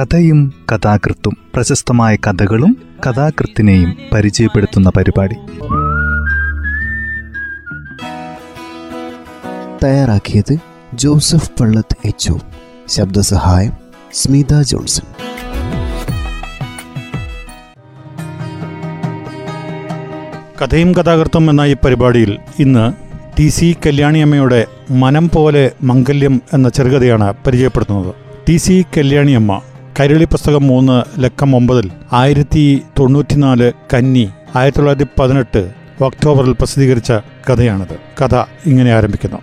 കഥയും കഥാകൃത്തും പ്രശസ്തമായ കഥകളും കഥാകൃത്തിനെയും പരിചയപ്പെടുത്തുന്ന പരിപാടി. തയ്യാറാക്കിയത് ജോസഫ് പള്ളത്ത് എച്ച് ശബ്ദസഹായം സ്മിത ജോൺസൺ. കഥയും കഥാകൃത്തും എന്ന ഈ പരിപാടിയിൽ ഇന്ന് ടി സി കല്യാണിയമ്മയുടെ മനം പോലെ മംഗല്യം എന്ന ചെറുകഥയാണ് പരിചയപ്പെടുത്തുന്നത്. ടി സി കല്യാണിയമ്മ കൈരളി പുസ്തകം മൂന്ന് ലക്കം ഒമ്പതിൽ ആയിരത്തി തൊണ്ണൂറ്റിനാല് കന്നി ആയിരത്തി തൊള്ളായിരത്തി പതിനെട്ട് ഒക്ടോബറിൽ പ്രസിദ്ധീകരിച്ച കഥയാണിത്. കഥ ഇങ്ങനെ ആരംഭിക്കുന്നു.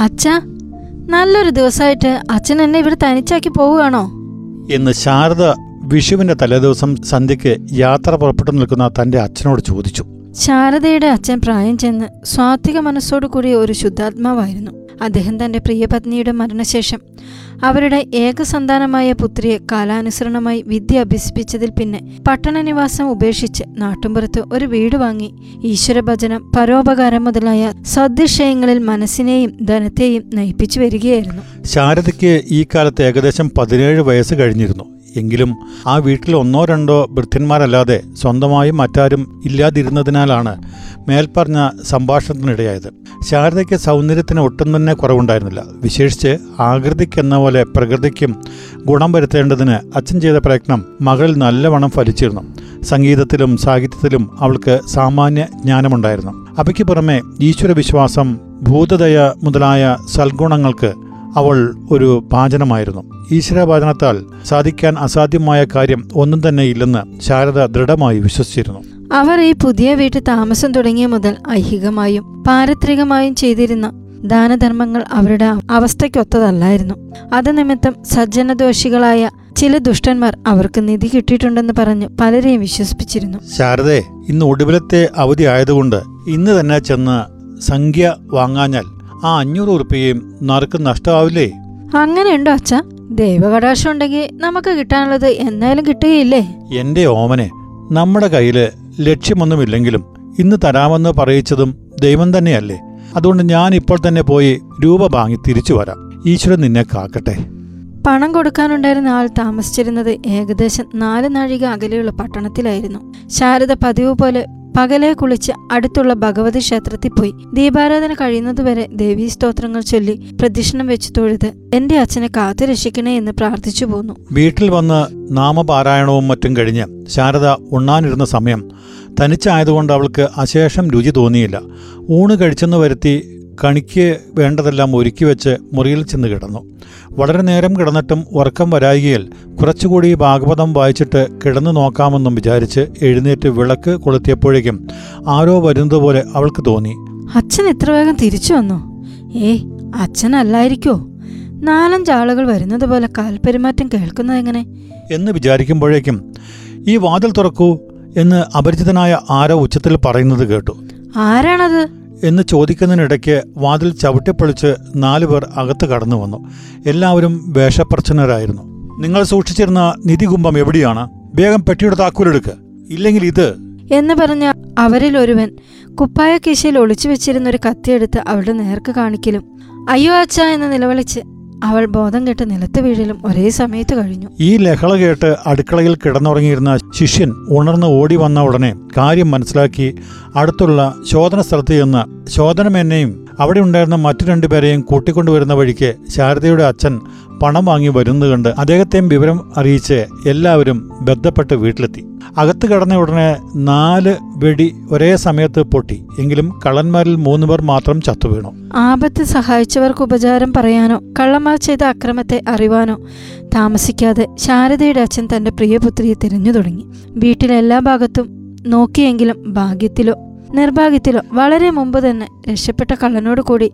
അച്ഛ നല്ലൊരു ദിവസമായിട്ട് അച്ഛൻ എന്നെ ഇവിടെ തനിച്ചാക്കി പോവുകയാണോ? എന്ന് ശാരദ വിഷുവിന്റെ തലേദിവസം സന്ധ്യയ്ക്ക് യാത്ര പുറപ്പെട്ടു നിൽക്കുന്ന തന്റെ അച്ഛനോട് ചോദിച്ചു. ശാരദയുടെ അച്ഛൻ പ്രായം ചെന്ന് സ്വാത്വിക മനസ്സോടു കൂടിയ ഒരു ശുദ്ധാത്മാവായിരുന്നു. അദ്ദേഹം തന്റെ പ്രിയപത്നിയുടെ മരണശേഷം അവരുടെ ഏക സന്താനമായ പുത്രിയെ കാലാനുസരണമായി വിദ്യ അഭ്യസിപ്പിച്ചതിൽ പിന്നെ പട്ടണനിവാസം ഉപേക്ഷിച്ച് നാട്ടുമ്പുറത്ത് ഒരു വീട് വാങ്ങി ഈശ്വരഭജനം പരോപകാരം മുതലായ സദ്വിഷയങ്ങളിൽ മനസ്സിനെയും ധനത്തെയും നയിപ്പിച്ചു വരികയായിരുന്നു. ശാരദയ്ക്ക് ഈ കാലത്ത് ഏകദേശം പതിനേഴ് വയസ്സ് കഴിഞ്ഞിരുന്നു. എങ്കിലും ആ വീട്ടിൽ ഒന്നോ രണ്ടോ വൃദ്ധന്മാരല്ലാതെ സ്വന്തമായി മറ്റാരും ഇല്ലാതിരുന്നതിനാലാണ് മേൽപ്പറഞ്ഞ സംഭാഷണത്തിനിടയായത്. ശാരദയ്ക്ക് സൗന്ദര്യത്തിന് ഒട്ടും തന്നെ കുറവുണ്ടായിരുന്നില്ല. വിശേഷിച്ച് ആകൃതിക്കെന്ന പോലെ പ്രകൃതിക്കും ഗുണം വരുത്തേണ്ടതിന് അച്ഛൻ ചെയ്ത പ്രയത്നം മകൾ നല്ലവണ്ണം ഫലിച്ചിരുന്നു. സംഗീതത്തിലും സാഹിത്യത്തിലും അവൾക്ക് സാമാന്യ ജ്ഞാനമുണ്ടായിരുന്നു. അവയ്ക്ക് പുറമെ ഈശ്വരവിശ്വാസം ഭൂതദയ മുതലായ സൽഗുണങ്ങൾക്ക് അവൾ ഒരു പാചനമായിരുന്നു. ഈശ്വരപാചനത്താൽ സാധിക്കാൻ അസാധ്യമായ കാര്യം ഒന്നും തന്നെ ഇല്ലെന്ന് ശാരദ ദൃഢമായി വിശ്വസിച്ചിരുന്നു. അവർ ഈ പുതിയ വീട്ടിൽ താമസം തുടങ്ങിയ മുതൽ ഐഹികമായും പാരത്രികമായും ചെയ്തിരുന്ന ദാനധർമ്മങ്ങൾ അവരുടെ അവസ്ഥയ്ക്കൊത്തതല്ലായിരുന്നു. അത് നിമിത്തം സജ്ജനദോഷികളായ ചില ദുഷ്ടന്മാർ അവർക്ക് നിധി കിട്ടിയിട്ടുണ്ടെന്ന് പറഞ്ഞ് പലരെയും വിശ്വസിപ്പിച്ചിരുന്നു. ശാരദേ ഇന്ന് ഒടുവിലത്തെ അവധി ആയതുകൊണ്ട് ഇന്ന് തന്നെ ചെന്ന് സംഖ്യ വാങ്ങാഞ്ഞാൽ ആ അഞ്ഞൂറ് ഉറുപ്പികയും നറുക്ക് നഷ്ടമാവില്ലേ അങ്ങനെയുണ്ടോ അച്ഛ? ദൈവകടാശം ഉണ്ടെങ്കിൽ നമുക്ക് കിട്ടാനുള്ളത് എന്നാലും കിട്ടുകയില്ലേ? എന്റെ ഓമനെ നമ്മുടെ കയ്യിൽ ലക്ഷ്യമൊന്നുമില്ലെങ്കിലും ഇന്ന് തരാമെന്ന് പറയിച്ചതും ദൈവം തന്നെയല്ലേ. അതുകൊണ്ട് ഞാൻ ഇപ്പോൾ തന്നെ പോയി രൂപ വാങ്ങി തിരിച്ചു വരാം. ഈശ്വരൻ നിന്നെ കാക്കട്ടെ. പണം കൊടുക്കാനുണ്ടായിരുന്ന ആൾ താമസിച്ചിരുന്നത് ഏകദേശം നാല് നാഴിക അകലെയുള്ള പട്ടണത്തിലായിരുന്നു. ശാരദ പതിവ് പോലെ പകലെ കുളിച്ച് അടുത്തുള്ള ഭഗവതി ക്ഷേത്രത്തിൽ പോയി. ദീപാരാധന കഴിയുന്നതുവരെ ദേവീ സ്തോത്രങ്ങൾ ചൊല്ലി പ്രദക്ഷിണം വെച്ച് തൊഴുത് എന്റെ അച്ഛനെ കാത്തു രക്ഷിക്കണേ എന്ന് പ്രാർത്ഥിച്ചു പോന്നു. വീട്ടിൽ വന്ന് നാമപാരായണവും മറ്റും കഴിഞ്ഞ് ശാരദ ഉണ്ണാനിരുന്ന സമയം തനിച്ചായതുകൊണ്ട് അവൾക്ക് അശേഷം രുചി തോന്നിയില്ല. ഊണ് കഴിച്ചെന്ന് വരുത്തി കണിക്ക് വേണ്ടതെല്ലാം ഒരുക്കി വെച്ച് മുറിയിൽ ചെന്ന് കിടന്നു. വളരെ നേരം കിടന്നിട്ടും ഉറക്കം വരായികയിൽ കുറച്ചുകൂടി ഭാഗവതം വായിച്ചിട്ട് കിടന്നു നോക്കാമെന്നും വിചാരിച്ച് എഴുന്നേറ്റ് വിളക്ക് കൊളുത്തിയപ്പോഴേക്കും ആരോ വരുന്നതുപോലെ അവൾക്ക് തോന്നി. അച്ഛൻ എത്ര വേഗം തിരിച്ചു വന്നു? ഏയ് അച്ഛനല്ലായിരിക്കോ? നാലഞ്ചാളുകൾ വരുന്നത് പോലെ കാൽപെരുമാറ്റം കേൾക്കുന്നത് എങ്ങനെ? എന്ന് വിചാരിക്കുമ്പോഴേക്കും ഈ വാതിൽ തുറക്കൂ എന്ന് അപരിചിതനായ ആരോ ഉച്ചത്തിൽ പറയുന്നത് കേട്ടു. ആരാണത്? എന്ന് ചോദിക്കുന്നതിനിടയ്ക്ക് വാതിൽ ചവിട്ടിപ്പൊളിച്ച് നാലുപേർ അകത്ത് കടന്നു വന്നു. എല്ലാവരും വേഷപ്രച്ഛന്നരായിരുന്നു നിങ്ങൾ സൂക്ഷിച്ചിരുന്ന നിധികുംഭം എവിടെയാണ്? വേഗം പെട്ടിയുടെ താക്കോലെടുക്ക്. ഇല്ലെങ്കിൽ ഇത് എന്ന് പറഞ്ഞ അവരിൽ ഒരുവൻ കുപ്പായ കീശയിൽ ഒളിച്ചു വെച്ചിരുന്ന ഒരു കത്തിയെടുത്ത് അവളുടെ നേർക്ക് കാണിക്കലും. അയ്യോ അച്ഛ എന്ന് നിലവിളിച്ച് അവൾ ബോധം കെട്ട് നിലത്ത് വീഴലും ഒരേ സമയത്ത് കഴിഞ്ഞു. ഈ ലഹള കേട്ട് അടുക്കളയിൽ കിടന്നുറങ്ങിയിരുന്ന ശിഷ്യൻ ഉണർന്ന് ഓടി വന്ന ഉടനെ കാര്യം മനസ്സിലാക്കി അടുത്തുള്ള ശോധന സ്ഥലത്ത് ചെന്ന് ശോധനമെന്നെയും അവിടെ ഉണ്ടായിരുന്ന മറ്റു രണ്ടുപേരെയും കൂട്ടിക്കൊണ്ടുവരുന്ന വഴിക്ക് ശാരദയുടെ അച്ഛൻ പണം വാങ്ങി വരുന്നത് കണ്ട് അദ്ദേഹത്തെയും വിവരം അറിയിച്ച് എല്ലാവരും ബന്ധപ്പെട്ട് വീട്ടിലെത്തി. അകത്ത് കടന്ന ഉടനെ നാല് വെടി ഒരേ സമയത്ത് പൊട്ടി. എങ്കിലും കള്ളന്മാരിൽ മൂന്ന് പേർ മാത്രം ചത്തുവീണു ആപത്ത് സഹായിച്ചവർക്ക് ഉപചാരം പറയാനോ കള്ളന്മാർ ചെയ്ത അക്രമത്തെ അറിവാനോ താമസിക്കാതെ ശാരദയുടെ അച്ഛൻ തന്റെ പ്രിയപുത്രിയെ തിരഞ്ഞു തുടങ്ങി. വീട്ടിലെല്ലാ ഭാഗത്തും നോക്കിയെങ്കിലും ഭാഗ്യത്തിലോ നിർഭാഗ്യത്തിലോ വളരെ മുമ്പ് തന്നെ രക്ഷപ്പെട്ട കള്ളനോട് കൂടി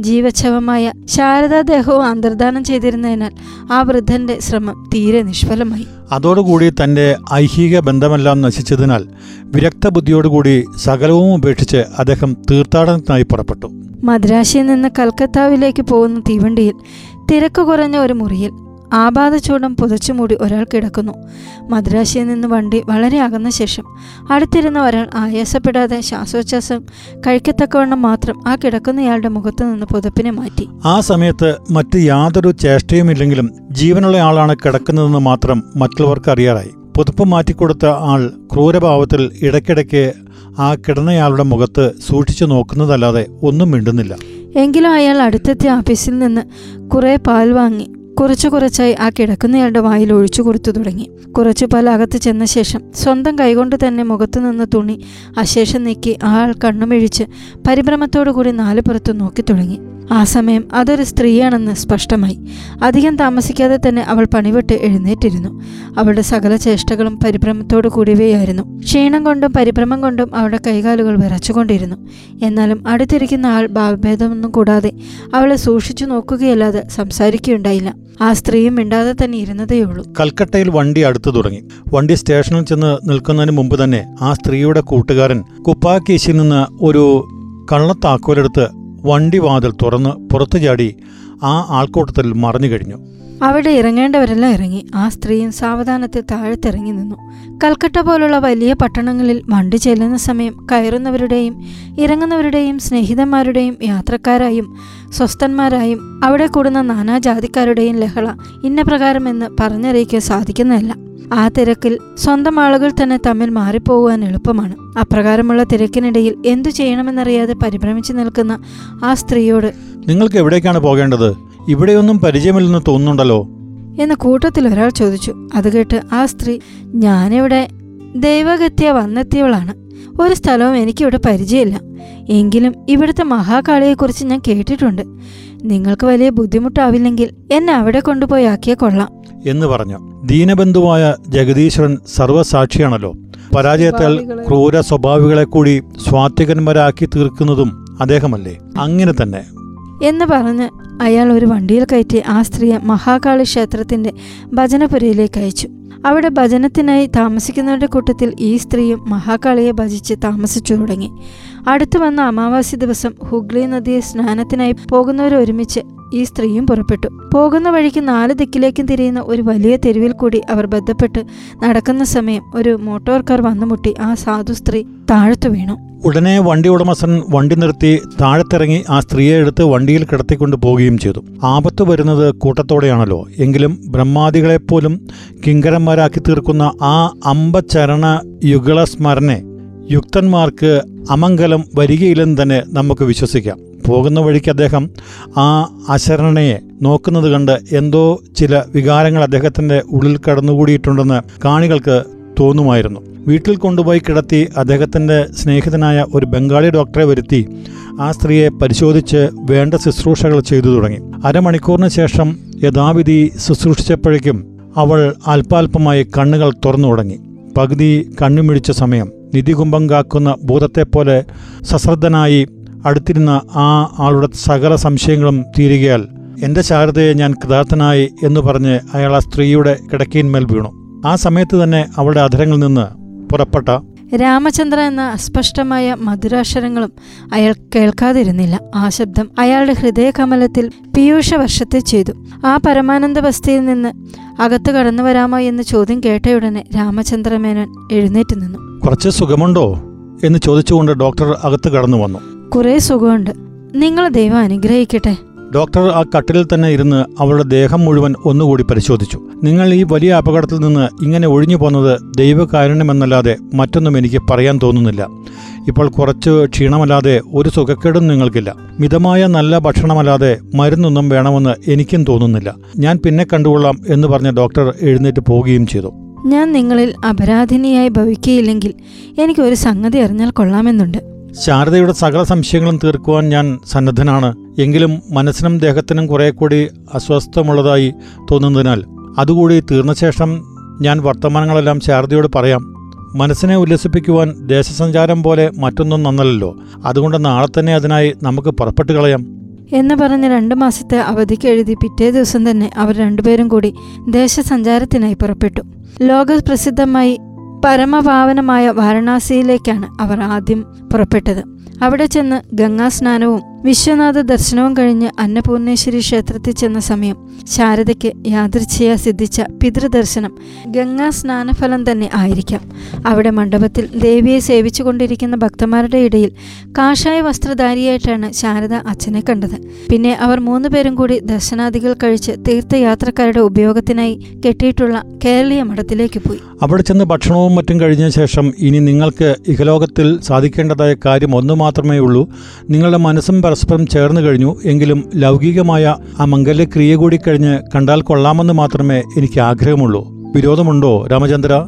ജീവച്ഛവമായ ശാരദാദേഹവും അന്തർദാനം ചെയ്തിരുന്നതിനാൽ ആ വൃദ്ധന്റെ ശ്രമം തീരെ നിഷ്ഫലമായി. അതോടുകൂടി തന്റെ ഐഹിക ബന്ധമെല്ലാം നശിച്ചതിനാൽ വിരക്ത ബുദ്ധിയോടുകൂടി സകലവും ഉപേക്ഷിച്ച് അദ്ദേഹം തീർത്ഥാടനത്തിനായി പുറപ്പെട്ടു. മദ്രാശിയിൽ നിന്ന് കൽക്കത്താവിലേക്ക് പോകുന്ന തീവണ്ടിയിൽ തിരക്ക് കുറഞ്ഞ ഒരു മുറിയിൽ ആപാദചൂടം പുതച്ചുമൂടി ഒരാൾ കിടക്കുന്നു. മദ്രാശിയിൽ നിന്ന് വണ്ടി വളരെ അകന്ന ശേഷം അടുത്തിരുന്ന ഒരാൾ ആയാസപ്പെടാതെ ശ്വാസോച്ഛ്വാസം കഴിക്കത്തക്കവണ്ണം മാത്രം ആ കിടക്കുന്നയാളുടെ മുഖത്തു നിന്ന് പുതപ്പിനെ മാറ്റി. ആ സമയത്ത് മറ്റ് യാതൊരു ചേഷ്ടയുമില്ലെങ്കിലും ജീവനുള്ള ആളാണ് കിടക്കുന്നതെന്ന് മാത്രം മറ്റുള്ളവർക്ക് അറിയാറായി. പുതുപ്പ് മാറ്റിക്കൊടുത്ത ആൾ ക്രൂരഭാവത്തിൽ ഇടയ്ക്കിടയ്ക്ക് ആ കിടന്നയാളുടെ മുഖത്ത് സൂക്ഷിച്ചു നോക്കുന്നതല്ലാതെ ഒന്നും മിണ്ടുന്നില്ല. എങ്കിലും അയാൾ അടുത്തെത്തിയ ഓഫീസിൽ നിന്ന് കുറേ പാൽ വാങ്ങി. കുറച്ചു കുറച്ചായി ആ കിടക്കുന്നയാളുടെ വായിൽ ഒഴിച്ചു കൊടുത്തു തുടങ്ങി. കുറച്ചു പാൽ അകത്ത് ചെന്ന ശേഷം സ്വന്തം കൈകൊണ്ട് തന്നെ മുഖത്തു നിന്ന് തുണി അശേഷം നീക്കി ആൾ കണ്ണുമിഴിച്ച് പരിഭ്രമത്തോടു കൂടി നാല് പുറത്ത് നോക്കി തുടങ്ങി. ആ സമയം അതൊരു സ്ത്രീയാണെന്ന് സ്പഷ്ടമായി. അധികം താമസിക്കാതെ തന്നെ അവൾ പണിവിട്ട് എഴുന്നേറ്റിരുന്നു. അവളുടെ സകല ചേഷ്ടകളും പരിഭ്രമത്തോടു കൂടിയവയായിരുന്നു. ക്ഷീണം കൊണ്ടും പരിഭ്രമം കൊണ്ടും അവളുടെ കൈകാലുകൾ വിറച്ചുകൊണ്ടിരുന്നു. എന്നാലും അടുത്തിരിക്കുന്ന ആൾ ഭാവഭേദമൊന്നും കൂടാതെ അവളെ സൂക്ഷിച്ചു നോക്കുകയല്ലാതെ സംസാരിക്കുകയുണ്ടായില്ല. ആ സ്ത്രീയും മിണ്ടാതെ തന്നെ ഇരുന്നതേയുള്ളൂ കൽക്കട്ടയിൽ വണ്ടി അടുത്തു തുടങ്ങി. വണ്ടി സ്റ്റേഷനിൽ ചെന്ന് നിൽക്കുന്നതിന് മുമ്പ് തന്നെ ആ സ്ത്രീയുടെ കൂട്ടുകാരൻ കുപ്പാക്കേശിൽ നിന്ന് ഒരു കള്ളത്താക്കോലെടുത്ത് വണ്ടി വാതിൽ തുറന്ന് പുറത്തു ചാടി ആ ആൾക്കൂട്ടത്തിൽ മറിഞ്ഞു കഴിഞ്ഞു. അവിടെ ഇറങ്ങേണ്ടവരെല്ലാം ഇറങ്ങി. ആ സ്ത്രീയും സാവധാനത്തിൽ താഴത്തിറങ്ങി നിന്നു. കൽക്കട്ട പോലുള്ള വലിയ പട്ടണങ്ങളിൽ വണ്ടി ചെല്ലുന്ന സമയം കയറുന്നവരുടെയും ഇറങ്ങുന്നവരുടെയും സ്നേഹിതന്മാരുടെയും യാത്രക്കാരായും സ്വസ്ഥന്മാരായും അവിടെ കൂടുന്ന നാനാജാതിക്കാരുടെയും ലഹള ഇന്ന പ്രകാരമെന്ന് പറഞ്ഞറിയിക്കാൻ സാധിക്കുന്നതല്ല. ആ തിരക്കിൽ സ്വന്തം ആളുകൾ തന്നെ തമ്മിൽ മാറിപ്പോകുവാൻ എളുപ്പമാണ്. അപ്രകാരമുള്ള തിരക്കിനിടയിൽ എന്തു ചെയ്യണമെന്നറിയാതെ പരിഭ്രമിച്ചു നിൽക്കുന്ന ആ സ്ത്രീയോട് നിങ്ങൾക്ക് എവിടേക്കാണ് പോകേണ്ടത്? ഇവിടെയൊന്നും പരിചയമില്ലെന്ന് തോന്നുന്നുണ്ടല്ലോ. എന്ന് കൂട്ടത്തിൽ ഒരാൾ ചോദിച്ചു. അത് കേട്ട് ആ സ്ത്രീ ഞാനിവിടെ ദൈവഗത്യ വന്നെത്തിയവളാണ്. ഒരു സ്ഥലവും എനിക്കിവിടെ പരിചയമില്ല. എങ്കിലും ഇവിടുത്തെ മഹാകാളിയെക്കുറിച്ച് ഞാൻ കേട്ടിട്ടുണ്ട്. നിങ്ങൾക്ക് വലിയ ബുദ്ധിമുട്ടാവില്ലെങ്കിൽ എന്നെ അവിടെ കൊണ്ടുപോയി ആക്കിയ കൊള്ളാം. എന്ന് പറഞ്ഞു. ദീനബന്ധുവായ ജഗദീശ്വരൻ സർവസാക്ഷിയാണല്ലോ പരാജയത്താൽ ക്രൂര സ്വഭാവികളെ കൂടി സ്വാത്വികന്മാരാക്കി തീർക്കുന്നതും അദ്ദേഹമല്ലേ? അങ്ങനെ തന്നെ. എന്ന് പറഞ്ഞ് അയാൾ ഒരു വണ്ടിയിൽ കയറ്റി ആ സ്ത്രീയെ മഹാകാളി ക്ഷേത്രത്തിന്റെ ഭജനപുരയിലേക്ക് അയച്ചു. അവിടെ ഭജനത്തിനായി താമസിക്കുന്നവരുടെ കൂട്ടത്തിൽ ഈ സ്ത്രീയും മഹാകാളിയെ ഭജിച്ച് താമസിച്ചു തുടങ്ങി. അടുത്തു വന്ന അമാവാസി ദിവസം ഹുഗ്ലി നദിയെ സ്നാനത്തിനായി പോകുന്നവർ ഒരുമിച്ച് ഈ സ്ത്രീയും പുറപ്പെട്ടു. പോകുന്ന വഴിക്ക് നാല് ദിക്കിലേക്കും തിരിയുന്ന ഒരു വലിയ തെരുവിൽ കൂടി അവർ ബന്ധപ്പെട്ട് നടക്കുന്ന സമയം ഒരു മോട്ടോർ കാർ വന്നുമുട്ടി. ആ സാധു സ്ത്രീ താഴത്തു വീണു. ഉടനെ വണ്ടി ഉടമസ്ഥൻ വണ്ടി നിർത്തി താഴത്തിറങ്ങി ആ സ്ത്രീയെ എടുത്ത് വണ്ടിയിൽ കിടത്തിക്കൊണ്ട് പോവുകയും ചെയ്തു. ആപത്ത് വരുന്നത് കൂട്ടത്തോടെയാണല്ലോ. എങ്കിലും ബ്രഹ്മാദികളെപ്പോലും കിങ്കരന്മാരാക്കി തീർക്കുന്ന ആ അമ്പചരണ യുഗള സ്മരണെ യുക്തന്മാർക്ക് അമംഗലം വരികയില്ലെന്ന് തന്നെ നമുക്ക് വിശ്വസിക്കാം. പോകുന്ന വഴിക്ക് അദ്ദേഹം ആ അശരണയെ നോക്കുന്നത് കണ്ട് എന്തോ ചില വികാരങ്ങൾ അദ്ദേഹത്തിന്റെ ഉള്ളിൽ കടന്നുകൂടിയിട്ടുണ്ടെന്ന് കാണികൾക്ക് തോന്നുമായിരുന്നു. വീട്ടിൽ കൊണ്ടുപോയി കിടത്തി അദ്ദേഹത്തിന്റെ സ്നേഹിതനായ ഒരു ബംഗാളി ഡോക്ടറെ വരുത്തി ആ സ്ത്രീയെ പരിശോധിച്ച് വേണ്ട ശുശ്രൂഷകൾ ചെയ്തു തുടങ്ങി. അരമണിക്കൂറിന് ശേഷം യഥാവിധി ശുശ്രൂഷിച്ചപ്പോഴേക്കും അവൾ അല്പാൽപമായി കണ്ണുകൾ തുറന്നു തുടങ്ങി. പകുതി കണ്ണുമിഴിച്ച സമയം നിധികുംഭം കാക്കുന്ന ഭൂതത്തെപ്പോലെ സശ്രദ്ധനായി അടുത്തിരുന്ന ആ ആളുടെ സകല സംശയങ്ങളും തീരുകയാൽ എന്റെ ശാരദയെ ഞാൻ കൃതാർത്ഥനായി എന്ന് പറഞ്ഞ് അയാൾ ആ സ്ത്രീയുടെ കിടക്കയിന്മേൽ വീണു. ആ സമയത്ത് തന്നെ അവളുടെ അധരങ്ങളിൽ നിന്ന് പുറപ്പെട്ട രാമചന്ദ്ര എന്ന അസ്പഷ്ടമായ മധുരാക്ഷരങ്ങളും അയാൾ കേൾക്കാതിരുന്നില്ല. ആ ശബ്ദം അയാളുടെ ഹൃദയകമലത്തിൽ പീയൂഷ വർഷത്തെ ചെയ്തു. ആ പരമാനന്ദ പരമാനന്ദവസ്ഥയിൽ നിന്ന് അകത്ത് കടന്നു വരാമോ എന്ന് ചോദ്യം കേട്ടയുടനെ രാമചന്ദ്രമേനോൻ എഴുന്നേറ്റ് നിന്നു. കുറച്ച് സുഖമുണ്ടോ? എന്ന് ചോദിച്ചുകൊണ്ട് ഡോക്ടർ അകത്ത് കടന്നു വന്നു. കുറേ സുഖമുണ്ട്. നിങ്ങൾ ദൈവം അനുഗ്രഹിക്കട്ടെ. ഡോക്ടർ ആ കട്ടിലിൽ തന്നെ ഇരുന്ന് അവളുടെ ദേഹം മുഴുവൻ ഒന്നുകൂടി പരിശോധിച്ചു. നിങ്ങൾ ഈ വലിയ അപകടത്തിൽ നിന്ന് ഇങ്ങനെ ഒഴിഞ്ഞു പോന്നത് ദൈവകാരുണ്യമെന്നല്ലാതെ മറ്റൊന്നും എനിക്ക് പറയാൻ തോന്നുന്നില്ല. ഇപ്പോൾ കുറച്ച് ക്ഷീണമല്ലാതെ ഒരു സുഖക്കേടും നിങ്ങൾക്കില്ല. മിതമായ നല്ല ഭക്ഷണമല്ലാതെ മരുന്നൊന്നും വേണമെന്ന് എനിക്കും തോന്നുന്നില്ല. ഞാൻ പിന്നെ കണ്ടുകൊള്ളാം എന്ന് പറഞ്ഞ ഡോക്ടർ എഴുന്നേറ്റ് പോവുകയും ചെയ്തു. ഞാൻ നിങ്ങളിൽ അപരാധിനിയായി ഭവിക്കുകയില്ലെങ്കിൽ എനിക്കൊരു സംഗതി അറിഞ്ഞാൽ കൊള്ളാമെന്നുണ്ട്. ശാരദയുടെ സകല സംശയങ്ങളും തീർക്കുവാൻ ഞാൻ സന്നദ്ധനാണ്. എങ്കിലും മനസ്സിനും ദേഹത്തിനും കുറെ കൂടി അസ്വസ്ഥമുള്ളതായി തോന്നുന്നതിനാൽ അതുകൂടി തീർന്ന ശേഷം ഞാൻ വർത്തമാനങ്ങളെല്ലാം ശാരദയോട് പറയാം. മനസ്സിനെ ഉല്ലസിപ്പിക്കുവാൻ ദേശസഞ്ചാരം പോലെ മറ്റൊന്നും നന്നല്ലല്ലോ. അതുകൊണ്ട് നാളെ തന്നെ അതിനായി നമുക്ക് പുറപ്പെട്ടു കളയാം. എന്ന് പറഞ്ഞ് രണ്ട് മാസത്തെ അവധിക്ക് എഴുതി പിറ്റേ ദിവസം തന്നെ അവർ രണ്ടുപേരും കൂടി ദേശസഞ്ചാരത്തിനായി പുറപ്പെട്ടു. ലോകപ്രസിദ്ധമായി പരമപാവനമായ വാരണാസിയിലേക്കാണ് അവർ ആദ്യം പുറപ്പെട്ടത്. അവിടെ ചെന്ന് ഗംഗാസ്നാനവും വിശ്വനാഥ ദർശനവും കഴിഞ്ഞ് അന്നപൂർണേശ്വരി ക്ഷേത്രത്തിൽ ചെന്ന സമയം ശാരദയ്ക്ക് യാദൃച്ഛയ സിദ്ധിച്ച പിതൃദർശനം ഗംഗാ സ്നാനഫലം തന്നെ ആയിരിക്കാം. അവിടെ മണ്ഡപത്തിൽ ദേവിയെ സേവിച്ചുകൊണ്ടിരിക്കുന്ന ഭക്തന്മാരുടെ ഇടയിൽ കാഷായ വസ്ത്രധാരിയായിട്ടാണ് ശാരദ അച്ഛനെ കണ്ടത്. പിന്നെ അവർ മൂന്നുപേരും കൂടി ദർശനാദികൾ കഴിച്ച് തീർത്ഥയാത്രക്കാരുടെ ഉപയോഗത്തിനായി കെട്ടിയിട്ടുള്ള കേരളീയ മഠത്തിലേക്ക് പോയി. അവിടെ ചെന്ന് ഭക്ഷണവും മറ്റും കഴിഞ്ഞ ശേഷം ഇനി നിങ്ങൾക്ക് ഇഹലോകത്തിൽ സാധിക്കേണ്ടതായ കാര്യം ഒന്നു മാത്രമേ ഉള്ളൂ. നിങ്ങളുടെ മനസ്സും പരസ്പരം ചേർന്ന് കഴിഞ്ഞു. എങ്കിലും ലൗകികമായ ആ മംഗല്യക്രിയ കൂടി കഴിഞ്ഞ് കണ്ടാൽ കൊള്ളാമെന്ന് മാത്രമേ എനിക്ക് ആഗ്രഹമുള്ളൂ. വിരോധമുണ്ടോ രാമചന്ദ്ര?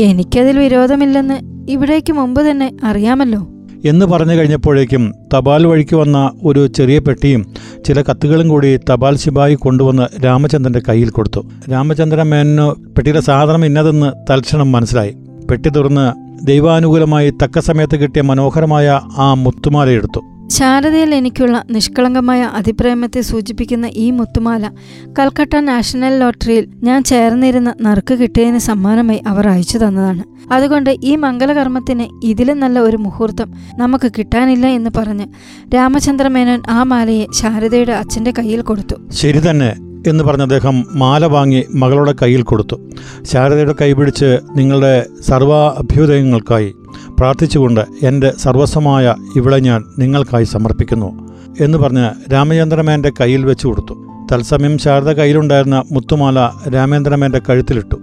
എനിക്കതിൽ വിരോധമില്ലെന്ന് ഇവിടേക്ക് മുമ്പ് തന്നെ അറിയാമല്ലോ. എന്ന് പറഞ്ഞു കഴിഞ്ഞപ്പോഴേക്കും തപാൽ വഴിക്ക് വന്ന ഒരു ചെറിയ പെട്ടിയും ചില കത്തുകളും കൂടി തപാൽ ശിപായി കൊണ്ടുവന്ന് രാമചന്ദ്രന്റെ കയ്യിൽ കൊടുത്തു. രാമചന്ദ്രൻ മേനു പെട്ടിയുടെ സാധനം ഇന്നതെന്ന് തൽക്ഷണം മനസ്സിലായി. പെട്ടി തുറന്ന് ദൈവാനുകൂലമായി തക്ക സമയത്ത് കിട്ടിയ മനോഹരമായ ആ മുത്തുമാല എടുത്തു. ശാരദയിൽ എനിക്കുള്ള നിഷ്കളങ്കമായ അതിപ്രേമത്തെ സൂചിപ്പിക്കുന്ന ഈ മുത്തുമാല കൽക്കട്ട നാഷണൽ ലോട്ടറിയിൽ ഞാൻ ചേർന്നിരുന്ന നറുക്ക് കിട്ടിയതിന് സമ്മാനമായി അവർ അയച്ചു തന്നതാണ്. അതുകൊണ്ട് ഈ മംഗലകർമ്മത്തിന് ഇതിലും നല്ല ഒരു മുഹൂർത്തം നമുക്ക് കിട്ടാനില്ല എന്ന് പറഞ്ഞ് രാമചന്ദ്ര മേനോൻ ആ മാലയെ ശാരദയുടെ അച്ഛന്റെ കയ്യിൽ കൊടുത്തു. ശരി തന്നെ എന്ന് പറഞ്ഞ അദ്ദേഹം മാല വാങ്ങി മകളുടെ കയ്യിൽ കൊടുത്തു. ശാരദയുടെ കൈപിടിച്ച് നിങ്ങളുടെ സർവ അഭ്യുദയങ്ങൾക്കായി പ്രാർത്ഥിച്ചുകൊണ്ട് എന്റെ സർവസ്വമായ ഇവിടെ ഞാൻ നിങ്ങൾക്കായി സമർപ്പിക്കുന്നു എന്ന് പറഞ്ഞ് രാമചന്ദ്രമേന്റെ കയ്യിൽ വെച്ചു കൊടുത്തു. തത്സമയം ശാരദ കയ്യിലുണ്ടായിരുന്ന മുത്തുമാല രാമേന്ദ്രമേന്റെ കഴുത്തിലിട്ടു.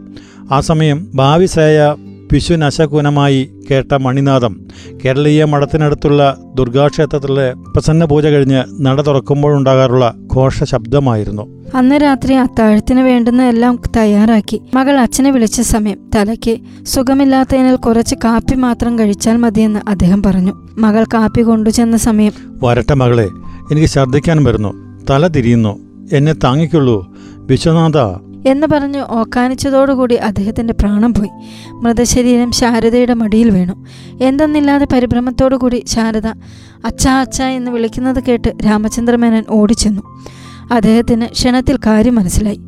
ആ സമയം ഭാവി ശ്രേയ വിശ്വനശകുനമായി കേട്ട മണിനാഥം കേരളീയ മഠത്തിനടുത്തുള്ള ദുർഗാക്ഷേത്രത്തിലെ പ്രസന്ന പൂജ കഴിഞ്ഞ് നട തുറക്കുമ്പോഴുണ്ടാകാറുള്ള ഘോഷ ശബ്ദമായിരുന്നു. അന്ന് രാത്രി അത്താഴത്തിന് വേണ്ടുന്ന എല്ലാം തയ്യാറാക്കി. മകൾ അച്ഛനെ വിളിച്ച സമയം തലയ്ക്ക് സുഖമില്ലാത്തതിനാൽ കുറച്ച് കാപ്പി മാത്രം കഴിച്ചാൽ മതിയെന്ന് അദ്ദേഹം പറഞ്ഞു. മകൾ കാപ്പി കൊണ്ടുചെന്ന സമയം വരട്ടെ മകളെ എനിക്ക് ഛർദ്ദിക്കാൻ വരുന്നു. തല തിരിയുന്നു. എന്നെ താങ്ങിക്കുള്ളൂ. വിശ്വനാഥ എന്ന് പറഞ്ഞ് ഓക്കാനിച്ചതോടുകൂടി അദ്ദേഹത്തിന്റെ പ്രാണം പോയി. മൃതശരീരം ശാരദയുടെ മടിയിൽ വീണു. എന്തെന്നില്ലാതെ പരിഭ്രമത്തോടുകൂടി ശാരദ അച്ഛാ അച്ഛാ എന്ന് വിളിക്കുന്നത് കേട്ട് രാമചന്ദ്രമേനൻ ഓടിച്ചെന്നു. അദ്ദേഹത്തിന് ക്ഷണത്തിൽ കാര്യം മനസ്സിലായി.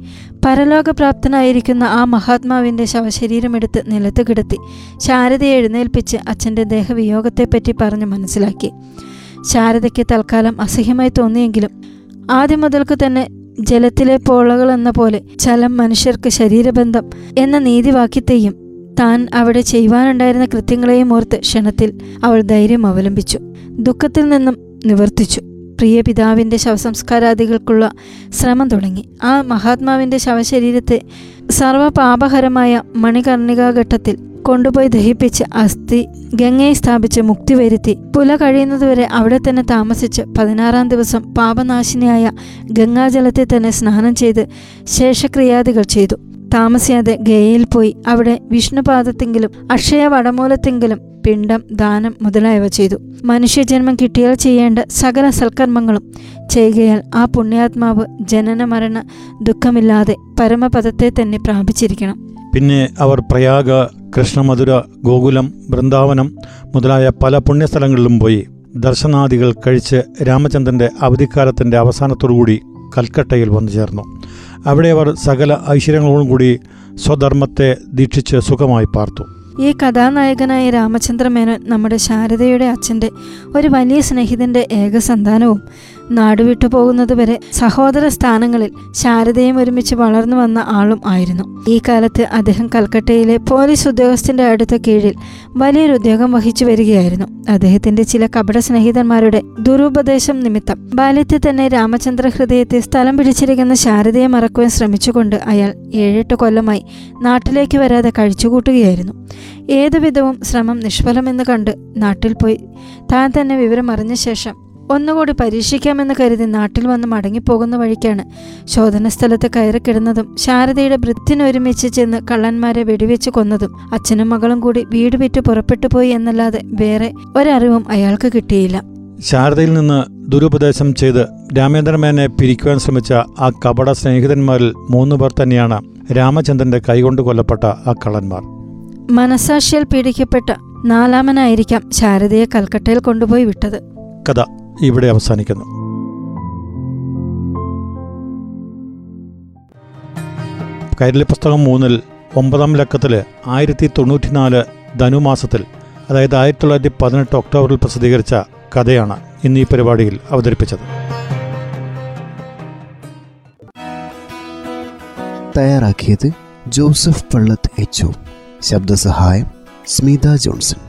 പരലോകപ്രാപ്തനായിരിക്കുന്ന ആ മഹാത്മാവിന്റെ ശവശരീരമെടുത്ത് നിലത്ത് കിടത്തി ശാരദയെ എഴുന്നേൽപ്പിച്ച് അച്ഛന്റെ ദേഹവിയോഗത്തെപ്പറ്റി പറഞ്ഞ് മനസ്സിലാക്കി. ശാരദയ്ക്ക് തൽക്കാലം അസഹ്യമായി തോന്നിയെങ്കിലും ആദ്യം മുതൽക്ക് തന്നെ ജലത്തിലെ പോളകൾ എന്ന പോലെ ചലം മനുഷ്യർക്ക് ശരീരബന്ധം എന്ന നീതിവാക്യത്തെയും താൻ അവിടെ ചെയ്യുവാനുണ്ടായിരുന്ന കൃത്യങ്ങളെയും ഓർത്ത് ക്ഷണത്തിൽ അവൾ ധൈര്യം അവലംബിച്ചു. ദുഃഖത്തിൽ നിന്നും നിവർത്തിച്ചു. പ്രിയ പിതാവിന്റെ ശവസംസ്കാരാദികൾക്കുള്ള ശ്രമം തുടങ്ങി. ആ മഹാത്മാവിന്റെ ശവശരീരത്തെ സർവപാപഹരമായ മണികർണികാഘട്ടത്തിൽ കൊണ്ടുപോയി ദഹിപ്പിച്ച് അസ്ഥി ഗംഗയെ സ്ഥാപിച്ച് മുക്തി വരുത്തി. പുല കഴിയുന്നതുവരെ അവിടെ തന്നെ താമസിച്ച് പതിനാറാം ദിവസം പാപനാശിനിയായ ഗംഗാജലത്തെ തന്നെ സ്നാനം ചെയ്ത് ശേഷക്രിയാദികൾ ചെയ്തു. താമസിയാതെ ഗയയിൽ പോയി അവിടെ വിഷ്ണുപാദത്തെങ്കിലും അക്ഷയ വടമൂലത്തെങ്കിലും പിണ്ടം ദാനം മുതലായവ ചെയ്തു. മനുഷ്യജന്മം കിട്ടിയാൽ ചെയ്യേണ്ട സകല സൽക്കർമ്മങ്ങളും ചെയ്യുകയാൽ ആ പുണ്യാത്മാവ് ജനന മരണ ദുഃഖമില്ലാതെ പരമപദത്തെ തന്നെ പ്രാപിച്ചിരിക്കണം. പിന്നെ അവർ പ്രയാഗ കൃഷ്ണമധുര ഗോകുലം വൃന്ദാവനം മുതലായ പല പുണ്യസ്ഥലങ്ങളിലും പോയി ദർശനാദികൾ കഴിച്ച് രാമചന്ദ്രന്റെ അവധിക്കാലത്തിന്റെ അവസാനത്തോടുകൂടി കൽക്കട്ടയിൽ വന്നു ചേർന്നു. അവിടെ അവർ സകല ഐശ്വര്യങ്ങളോടും കൂടി സ്വധർമ്മത്തെ ദീക്ഷിച്ച് സുഖമായി പാർത്തു. ഈ കഥാനായകനായ രാമചന്ദ്ര മേനോൻ നമ്മുടെ ശാരദയുടെ അച്ഛന്റെ ഒരു വലിയ സ്നേഹിതന്റെ ഏക സന്താനവും നാടുവിട്ടു പോകുന്നതുവരെ സഹോദര സ്ഥാനങ്ങളിൽ ശാരദയും ഒരുമിച്ച് വളർന്നു വന്ന ആളും ആയിരുന്നു. ഈ കാലത്ത് അദ്ദേഹം കൽക്കട്ടയിലെ പോലീസ് ഉദ്യോഗസ്ഥന്റെ അടുത്ത കീഴിൽ വലിയൊരു ഉദ്യോഗം വഹിച്ചു വരികയായിരുന്നു. അദ്ദേഹത്തിന്റെ ചില കപട സ്നേഹിതന്മാരുടെ ദുരുപദേശം നിമിത്തം ബാല്യത്തിൽ തന്നെ രാമചന്ദ്ര ഹൃദയത്തെ സ്ഥലം പിടിച്ചിരിക്കുന്ന ശാരദയെ മറക്കുവാൻ ശ്രമിച്ചുകൊണ്ട് അയാൾ ഏഴെട്ട് കൊല്ലമായി നാട്ടിലേക്ക് വരാതെ കഴിച്ചുകൂട്ടുകയായിരുന്നു. ഏതുവിധവും ശ്രമം നിഷ്ഫലമെന്ന് കണ്ട് നാട്ടിൽ പോയി താൻ തന്നെ വിവരം അറിഞ്ഞ ശേഷം ഒന്നുകൂടി പരീക്ഷിക്കാമെന്ന് കരുതി നാട്ടിൽ വന്ന് മടങ്ങിപ്പോകുന്ന വഴിക്കാണ്. ശോധന സ്ഥലത്ത് കയറിക്കിടുന്നതും ശാരദയുടെ വൃത്തിനൊരുമിച്ച് ചെന്ന് കള്ളന്മാരെ വെടിവെച്ച് കൊന്നതും അച്ഛനും മകളും കൂടി വീട് വിറ്റ് പുറപ്പെട്ടു പോയി എന്നല്ലാതെ വേറെ ഒരറിവും അയാൾക്ക് കിട്ടിയില്ല. ശാരദയിൽ നിന്ന് ദുരുപദേശം ചെയ്ത് രാമേന്ദ്രമേനെ പിരിക്കുവാൻ ശ്രമിച്ച ആ കപട സ്നേഹിതന്മാരിൽ മൂന്നു പേർ തന്നെയാണ് രാമചന്ദ്രന്റെ കൈകൊണ്ട് കൊല്ലപ്പെട്ട ആ കള്ളന്മാർ. മനസാക്ഷിയാൽ പീഡിക്കപ്പെട്ട നാലാമനായിരിക്കാം ശാരദയെ കൽക്കട്ടയിൽ കൊണ്ടുപോയി വിട്ടത്. കഥ. ഇവിടെ അവസാനിക്കുന്നു. കൈരളി പുസ്തകം മൂന്നിൽ ഒമ്പതാം ലക്കത്തിൽ ആയിരത്തി തൊണ്ണൂറ്റിനാല് ധനുമാസത്തിൽ അതായത് ആയിരത്തി തൊള്ളായിരത്തി പതിനെട്ട് ഒക്ടോബറിൽ പ്രസിദ്ധീകരിച്ച കഥയാണ് ഇന്ന് ഈ പരിപാടിയിൽ അവതരിപ്പിച്ചത്. തയ്യാറാക്കിയത് ജോസഫ് പള്ളത്ത് എച്ച് ശബ്ദസഹായം സ്മിത ജോൺസൺ.